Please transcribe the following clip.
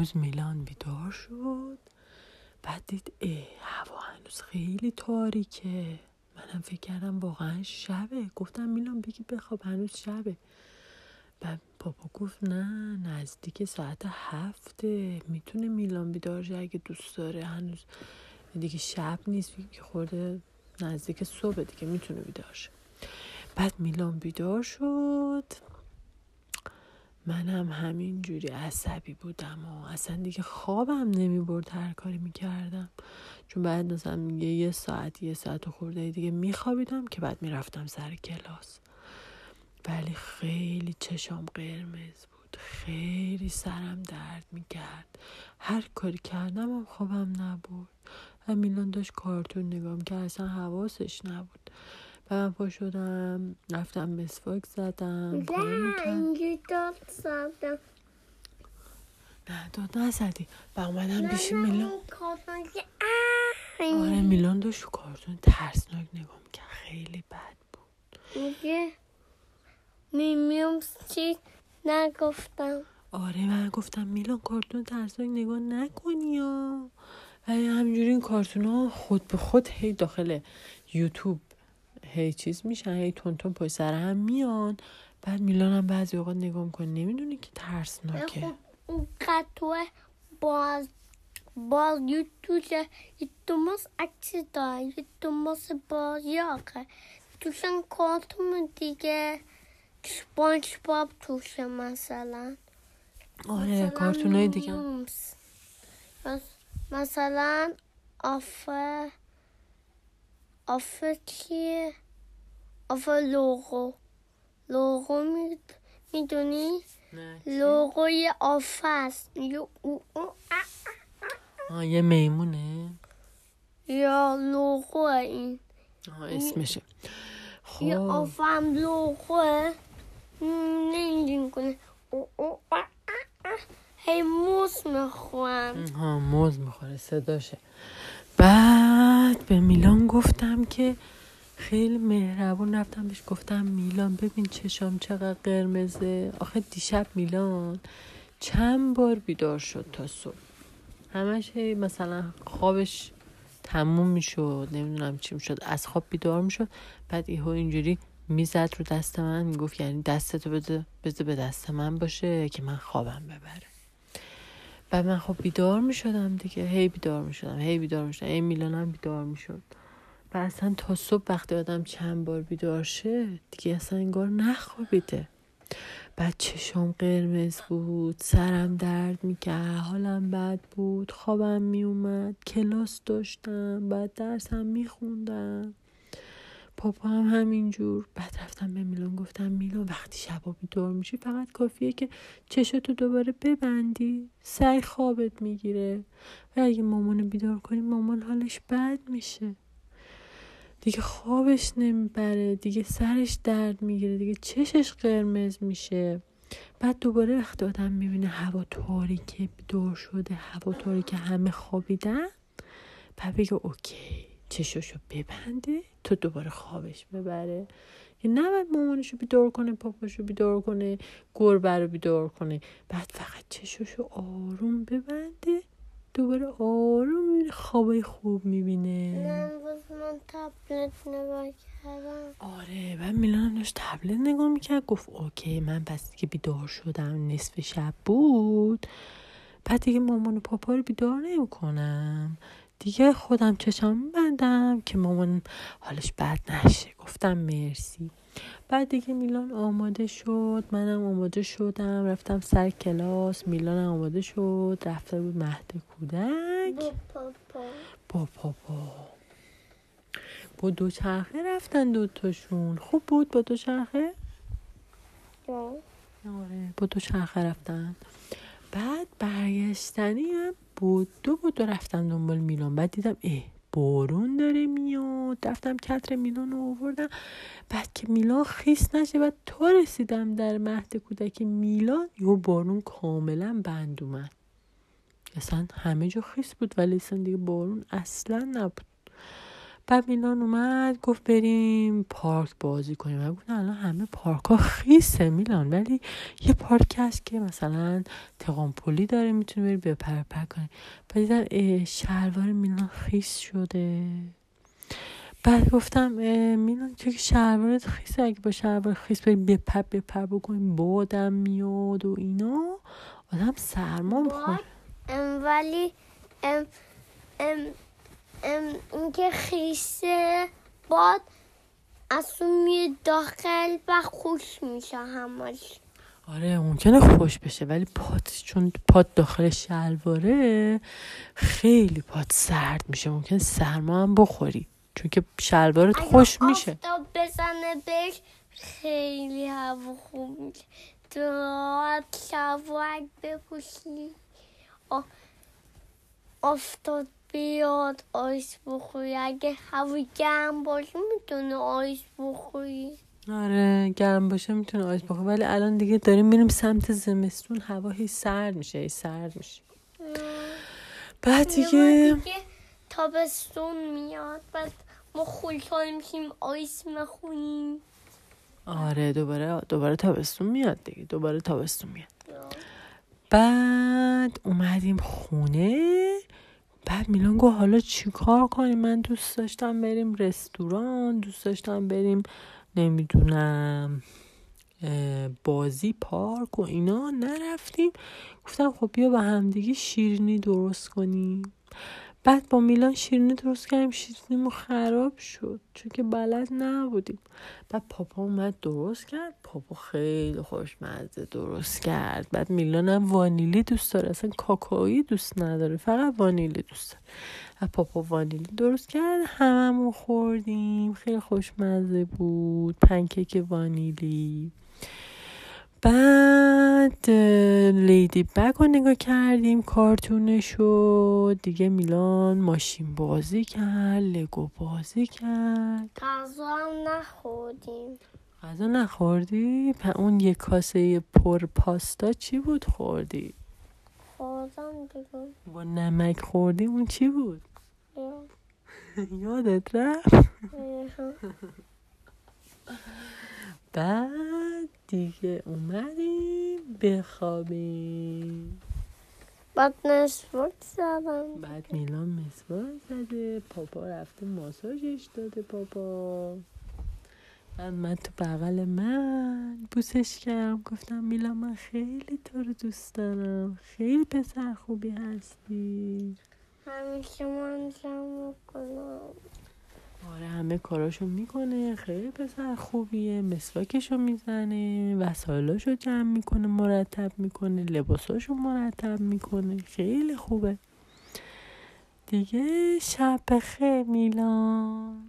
روز میلان بیدار شد. بعد دید اه هوا هنوز خیلی تاریکه. منم فکر کردم واقعا شبه. گفتم میلان بگی بخواب هنوز شبه. بعد پاپا گفت نه نزدیک ساعت هفته. می‌تونه میلان بیدار شه اگه دوست داره. هنوز دیگه شب نیست که خورده نزدیک صبح دیگه می‌تونه بیدار شه. بعد میلان بیدار شد. منم همین جوری عصبی بودم و اصلا دیگه خوابم نمی برد هر کاری می‌کردم. چون بعد مثلا میگه یه ساعت یه ساعت و خورده دیگه میخوابیدم که بعد می‌رفتم سر کلاس. ولی خیلی چشام قرمز بود. خیلی سرم درد می‌کرد. هر کاری کردم هم خوابم نبود. و میلان داشت کارتون نگام که اصلا حواسش نبود. و پا شدم رفتم مسواک زدم داد زدم. نه داد نزدی. و اومدم پیش میلان. که آره میلان داشت کارتون ترسناک نگاه می‌کرد. خیلی بد بود. میگه میمیوم چی نگفتم. آره من گفتم میلان کارتون ترسناک نگاه نکنی یا همینجوری این کارتون ها خود به خود هی داخل یوتیوب هی چیز میشن هی تون تون پای سر هم میان. بعد میلان هم بعضی اوقات نگاه می‌کنه نمی‌دونی که ترسناکه. خب اون قطوه باز باز یوتیوب یوتیوب عکسی داره یوتیوب باز یاقه توشن کارتون دیگه سپانج باب توشه مثلا. آره کارتون های دیگه. مثلا آفه آفه آفه لوگو لوگو می‌دونی لوگوی آفه است آه یه میمونه یا لوگو این آه اسمشه یه خب آفه هم لوگوه نمیدون کنه. هی موس می‌خوام ها موز می‌خوره صداشه بعد به میلان گفتم که خیلی مهربون رفتم بهش گفتم میلان ببین چشام چقدر قرمزه. آخه دیشب میلان چند بار بیدار شد تا صبح. همش مثلا خوابش تموم می‌شد نمی‌دونم چی می‌شد از خواب بیدار می‌شد. بعد ایهو اینجوری می‌زد رو دست من می‌گفت یعنی دستتو بده بده به دست من باشه که من خوابم ببره. بعد من خب بیدار می شدم دیگه. هی بیدار می شدم هی بیدار می شدم هی میلانم بیدار می شد و اصلا تا صبح وقتی آدم چند بار بیدار شه دیگه اصلا انگار نخوابیده. بعد چشام قرمز بود سرم درد می‌کرد حالم بد بود خوابم میومد کلاس داشتم بعد درسم میخوندم. پاپا هم همینجور. بعد رفتم به میلان گفتم میلان وقتی شبا بیدار میشی فقط کافیه که چشتو دوباره ببندی. سعی خوابت می‌گیره. و اگه مامانو بیدار کنی مامان حالش بد میشه. دیگه خوابش نمی‌بره. دیگه سرش درد می‌گیره. دیگه چشش قرمز میشه. بعد دوباره وقتی آدم می‌بینه هوا تاریکه بیدار شده هوا تاریکه همه خوابیدن بعد بگه اوکی. چشاشو ببنده تو دوباره خوابش ببره. یه نباید مامانشو بیدار کنه پاپاشو بیدار کنه گربه رو بیدار کنه. بعد فقط چشاشو آروم ببنده دوباره آروم می‌بینه خوابای خوب می‌بینه. من تبلت نگاه کردم. آره و میلان هم داشت تبلت نگاه می‌کرد گفت اوکی من پس دیگه بیدار شدم نصف شب بود. بعد دیگه مامان و پاپا رو بیدار نمی‌کنم. دیگه خودم چشم بندم که مامان حالش بد نشه. گفتم مرسی. بعد دیگه میلان آماده شد. منم آماده شدم. رفتم سر کلاس. میلان آماده شد. رفته بود مهد کودک. با پاپا. با پاپا. با دو چرخه رفتن دوتاشون خوب بود با دو چرخه؟ یا آره با دو چرخه رفتن. بعد برگشتنی هم بود. دو بود و رفتم دنبال میلان. بعد دیدم اه بارون داره میاد. رفتم کتر میلان رو آوردم. بعد که میلان خیس نشه بعد تا رسیدم در مهد کودک میلان. یه بارون کاملا بند اومد. اصلا همه جا خیس بود ولی اصلا دیگه بارون اصلا نبود. بعد میلان اومد گفت بریم پارک بازی کنیم. من گفتم الان همه پارک ها خیسه میلان ولی یه پارک هست که مثلا تقامپولی داره می‌تونی بری بپر پر کنی. بعد دیدم شلوار میلان خیس شده. بعد گفتم میلان تو که شلوارت خیسه اگه با شلوار خیس بری بپر بپر بکنیم. بادم میاد و اینا. آدم سرما می‌خوره ولی ام ام اینکه خیسه باد از اون میره داخل و خوش میشه همش. آره ممکنه خوش بشه ولی پات چون پات داخل شلواره خیلی پات سرد میشه. ممکن سرما هم بخوری چون که شلوارت خوش میشه. اگه بزنه بهش خیلی هوا خوب میشه. تو شلوار بپوشی. افتاد بیاد آیس بخوری. اگه هوا گرم باشه می‌تونه آیس بخوری. آره گرم باشه می‌تونه آیس بخوری. ولی الان دیگه داریم میریم سمت زمستون. هوا هی سرد میشه هی سرد میشه. بعد دیگه تابستون میاد. بعد ما خلطان میشیم آیس می‌خونیم آره دوباره دوباره تابستون میاد دیگه. دوباره تابستون میاد. بعد اومدیم خونه. بعد میلان گفت حالا چیکار کنیم؟ من دوست داشتم بریم رستوران دوست داشتم بریم نمی‌دونم بازی پارک و اینا. نرفتیم. گفتم خب بیا با همدیگه شیرینی درست کنیم. بعد با میلان شیرینی درست کردیم شیرینیمون خراب شد چون که بلد نبودیم. بعد پاپا اومد درست کرد پاپا خیلی خوشمزه درست کرد. بعد میلان هم وانیلی دوست داره اصلا کاکایی دوست نداره فقط وانیلی دوست داره. بعد پاپا وانیلی درست کرد هممون خوردیم خیلی خوشمزه بود. پنکیک وانیلی. بعد لیدی بگ رو نگاه کردیم کارتونشو دیگه میلان ماشین بازی کرد لگو بازی کرد غذا نخوردیم غذا نخوردی؟ اون یه کاسه پر پاستا چی بود خوردی؟ خوردم دیگه با نمک خوردی اون چی بود؟ یادت رفت؟ بعد دیگه اومدیم بخوابیم. بعد مسواک زدم. بعد میلان مسواک زده پاپا رفته ماساژش داده پاپا. بعد من تو بغل من بوسش کردم گفتم میلان من خیلی تو رو دوست دارم. خیلی پسر خوبی هستی. همیشه من جمع کنم آره همه کاراشو می‌کنه. خیلی پسر خوبیه. مسواکشو می‌زنه. وسایلاشو جمع می‌کنه مرتب می‌کنه. لباساشو مرتب می‌کنه. خیلی خوبه. دیگه شب بخیر میلان.